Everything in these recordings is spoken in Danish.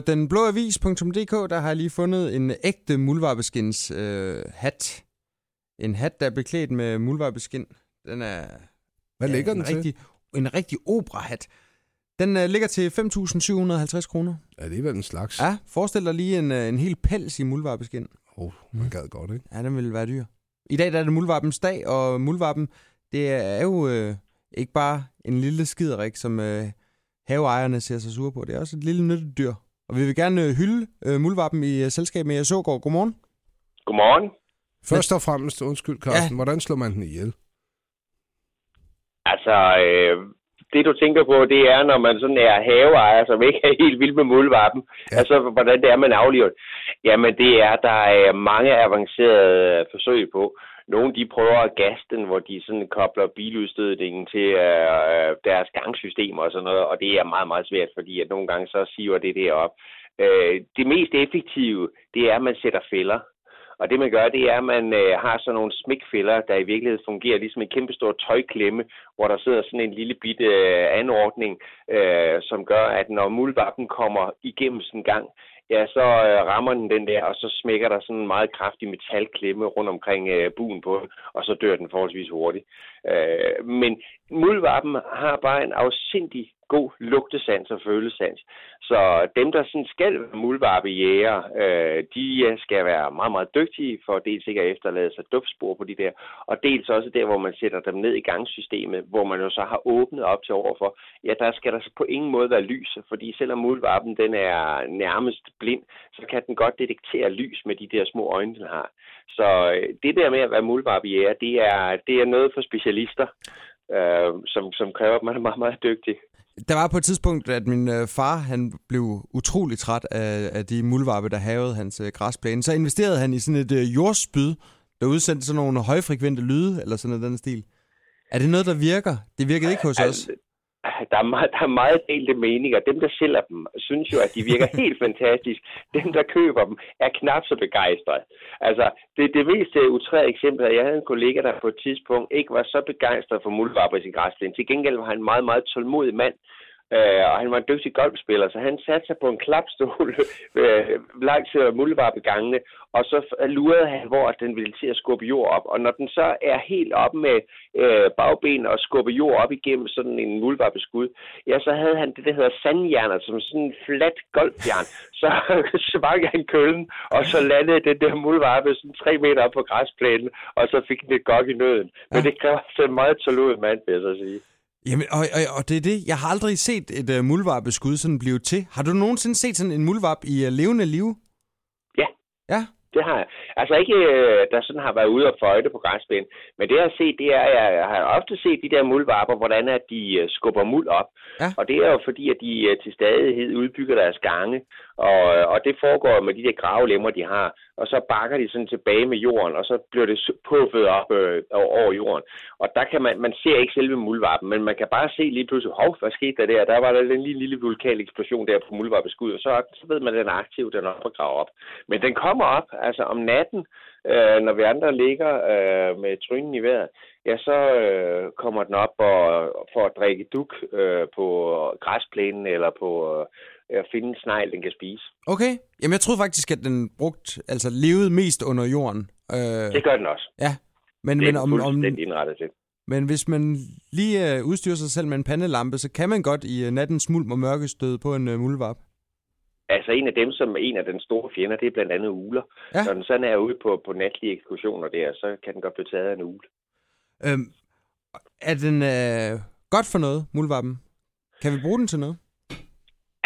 den blå avis.dk, der har jeg lige fundet en ægte muldvarpeskins øh, hat. En hat, der er beklædt med muldvarpeskin. Den er... Hvad ligger en den til? rigtig, En rigtig opera-hat. Den øh, ligger til 5.750 kroner. Ja, det er vel en slags. Ja, forestil dig lige en, øh, en hel pels i muldvarpeskin. Oh, man gad godt, ikke? Ja, den ville være dyr. I dag der er det muldvarpens dag, og muldvarpen, det er jo øh, ikke bare en lille skiderik, som øh, haveejerne ser sig sure på. Det er også et lille nyttedyr. Og vi vil gerne øh, hylde øh, muldvarpen i øh, selskab med jeres Ågaard. Godmorgen. Godmorgen. Først og fremmest, undskyld Carsten, ja. hvordan slår man den ihjel? Altså, øh, det du tænker på, det er, når man sådan er haveejer, som ikke er helt vild med muldvarpen. Ja. Altså, hvordan det er, man aflever. Jamen, det er, der er mange avancerede forsøg på. Nogle de prøver at gasse den, hvor de sådan kobler biludstødningen til øh, øh, deres gangsystemer og sådan noget, og det er meget, meget svært, fordi at nogle gange så siver det der op. Øh, det mest effektive, det er, at man sætter fælder. Og det man gør, det er, at man øh, har sådan nogle smækfælder, der i virkeligheden fungerer ligesom en kæmpe stor tøjklemme, hvor der sidder sådan en lille bitte øh, anordning, øh, som gør, at når muldvarpen kommer igennem sin gang, ja, så øh, rammer den den der, og så smækker der sådan en meget kraftig metalklemme rundt omkring øh, buen på den, og så dør den forholdsvis hurtigt. Øh, men muldvarpen har bare en afsindig god lugtesans og følesans. Så dem, der sådan skal være muldvarpejæger, øh, de øh, skal være meget, meget dygtige for dels ikke at efterlade sig duftspor på de der, og dels også der, hvor man sætter dem ned i gangsystemet, hvor man jo så har åbnet op til overfor, ja, der skal der på ingen måde være lys, fordi selvom muldvarpen den er nærmest blind, så kan den godt detektere lys med de der små øjne, den har. Så øh, det der med at være muldvarpejæger, det er, det er noget for specialister, øh, som, som kræver, at man er meget, meget dygtig. Der var på et tidspunkt, at min øh, far han blev utrolig træt af, af de muldvarpe, der havede hans øh, græsplæne. Så investerede han i sådan et øh, jordspyd, der udsendte sådan nogle højfrekvente lyde, eller sådan noget den stil. Er det noget, der virker? Det virkede ikke hos os. Der er, meget, der er meget delte meninger. Dem, der sælger dem, synes jo, at de virker helt fantastisk. Dem, der køber dem, er knap så begejstrede. Altså, det, det mest øh, utrærede eksempel er, at jeg havde en kollega, der på et tidspunkt ikke var så begejstret for muldvarper i sin græsplæne. Til gengæld var han en meget, meget tålmodig mand, Øh, og han var en dygtig golfspiller, så han satte sig på en klapstol øh, langs muldvarpegangene, og så lurede han, hvor den ville til at skubbe jord op. Og når den så er helt op med øh, bagben og skubbe jord op igennem sådan en muldvarpeskud, ja, så havde han det, der hedder sandjerner, som sådan en flat golfjern. Så svang han køllen, og så landede den der muldvarpe sådan tre meter op på græsplænen, og så fik den et gok i nøden. Men det kræver altså en meget tålmodig mand, vil jeg så sige. Jamen, og, og, og det er det. Jeg har aldrig set et uh, muldvarpeskud sådan blive til. Har du nogensinde set sådan en muldvarp i uh, levende liv? Ja. Ja? Det har jeg. Altså ikke, øh, der sådan har været ude og føjte på græsplænen, men det jeg har set, det er, jeg har ofte set de der muldvarper, hvordan at de øh, skubber muld op. Ja. Og det er jo fordi, at de øh, til stadighed udbygger deres gange, og, og det foregår med de der gravelemmer, de har. Og så bakker de sådan tilbage med jorden, og så bliver det puffet op øh, over jorden. Og der kan man, man ser ikke selve muldvarpen, men man kan bare se lige pludselig, hov, hvad skete der der? Der var der en lille, lille vulkaneksplosion der på muldvarpeskud, og så, så ved man, at den er aktiv, den er op og grave op. Men den kommer op, altså om natten, øh, når vi andre ligger øh, med trynen i vejret, ja, så øh, kommer den op og, for at drikke duk øh, på græsplænen eller på øh, at finde en snegl, den kan spise. Okay. Jamen, jeg troede faktisk, at den brugt, altså levede mest under jorden. Øh, det gør den også. Ja. Men, det men er om, om, indrettet til. Men hvis man lige øh, udstyrer sig selv med en pandelampe, så kan man godt i øh, nattens mulm og mørke støde på en øh, muldvarp. Altså en af dem, som er en af den store fjender, det er blandt andet uler. Ja. Når den sådan er ude på, på natlige ekskursioner der, så kan den godt blive taget af en ule. Øhm, er den øh, godt for noget, muldvarpen? Kan vi bruge den til noget?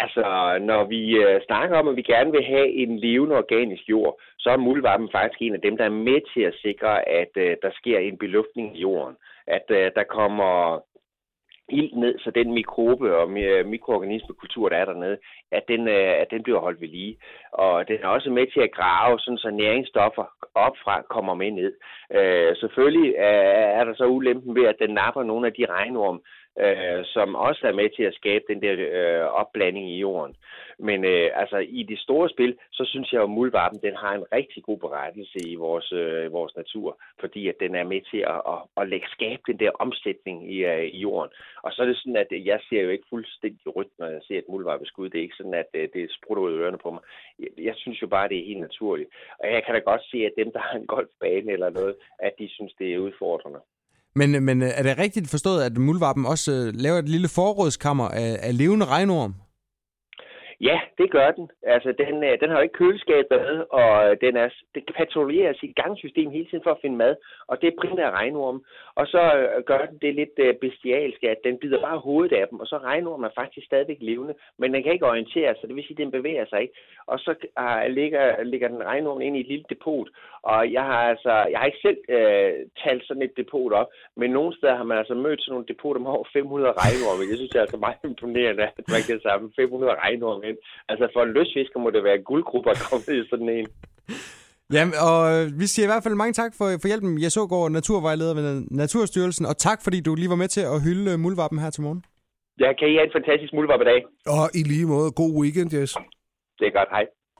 Altså, når vi øh, snakker om, at vi gerne vil have en levende organisk jord, så er muldvarpen faktisk en af dem, der er med til at sikre, at øh, der sker en beluftning i jorden. At øh, der kommer ild ned, så den mikrobe og mikroorganismekultur, der er dernede, at den, øh, at den bliver holdt ved lige. Og den er også med til at grave, sådan så næringsstoffer opfra kommer med ned. Øh, selvfølgelig er der så ulempen ved, at den napper nogle af de regnorm, øh, som også er med til at skabe den der øh, opblanding i jorden. Men øh, altså i det store spil, så synes jeg jo, at muldvarpen den har en rigtig god berettelse i vores, øh, vores natur, fordi at den er med til at, at, at lægge skabe den der omsætning i, øh, i jorden. Og så er det sådan, at jeg ser jo ikke fuldstændig rødt, når jeg ser et muldvarpeskud. Det er ikke sådan, at øh, det sprutter ud af ørerne på mig. Jeg, jeg synes jo bare, at det er helt naturligt. Og jeg kan da godt se, at dem, der har en golfbane eller noget, at de synes, det er udfordrende. Men, men øh, er det rigtigt forstået, at muldvarpen også øh, laver et lille forrådskammer af, af levende regnorm? Ja, det gør den. Altså, den, øh, den har jo ikke køleskab med, og øh, den er, det patruljerer sit gangsystem hele tiden for at finde mad, og det er primært regnorm. Og så øh, gør den det lidt bestialske, at den bider bare hovedet af dem, og så regnormen er faktisk stadigvæk levende, men den kan ikke orientere sig, det vil sige, at den bevæger sig ikke. Og så uh, ligger, ligger den regnormen ind i et lille depot, og jeg har altså, jeg har ikke selv uh, talt sådan et depot op, men nogle steder har man altså mødt sådan nogle depoter med over 500 regnorme. Jeg synes, det er altså meget imponerende, at man kan samle 500 regnorme ind. Altså for en løsfisker må det være guldgrupper at komme i sådan en. Jamen, og øh, vi siger i hvert fald mange tak for, for hjælpen. Jeg så går naturvejleder ved Naturstyrelsen, og tak fordi du lige var med til at hylde øh, muldvarpen her til morgen. Ja, kan I have en fantastisk muldvarp i dag. Og i lige måde, god weekend, Jess. Det er godt, hej.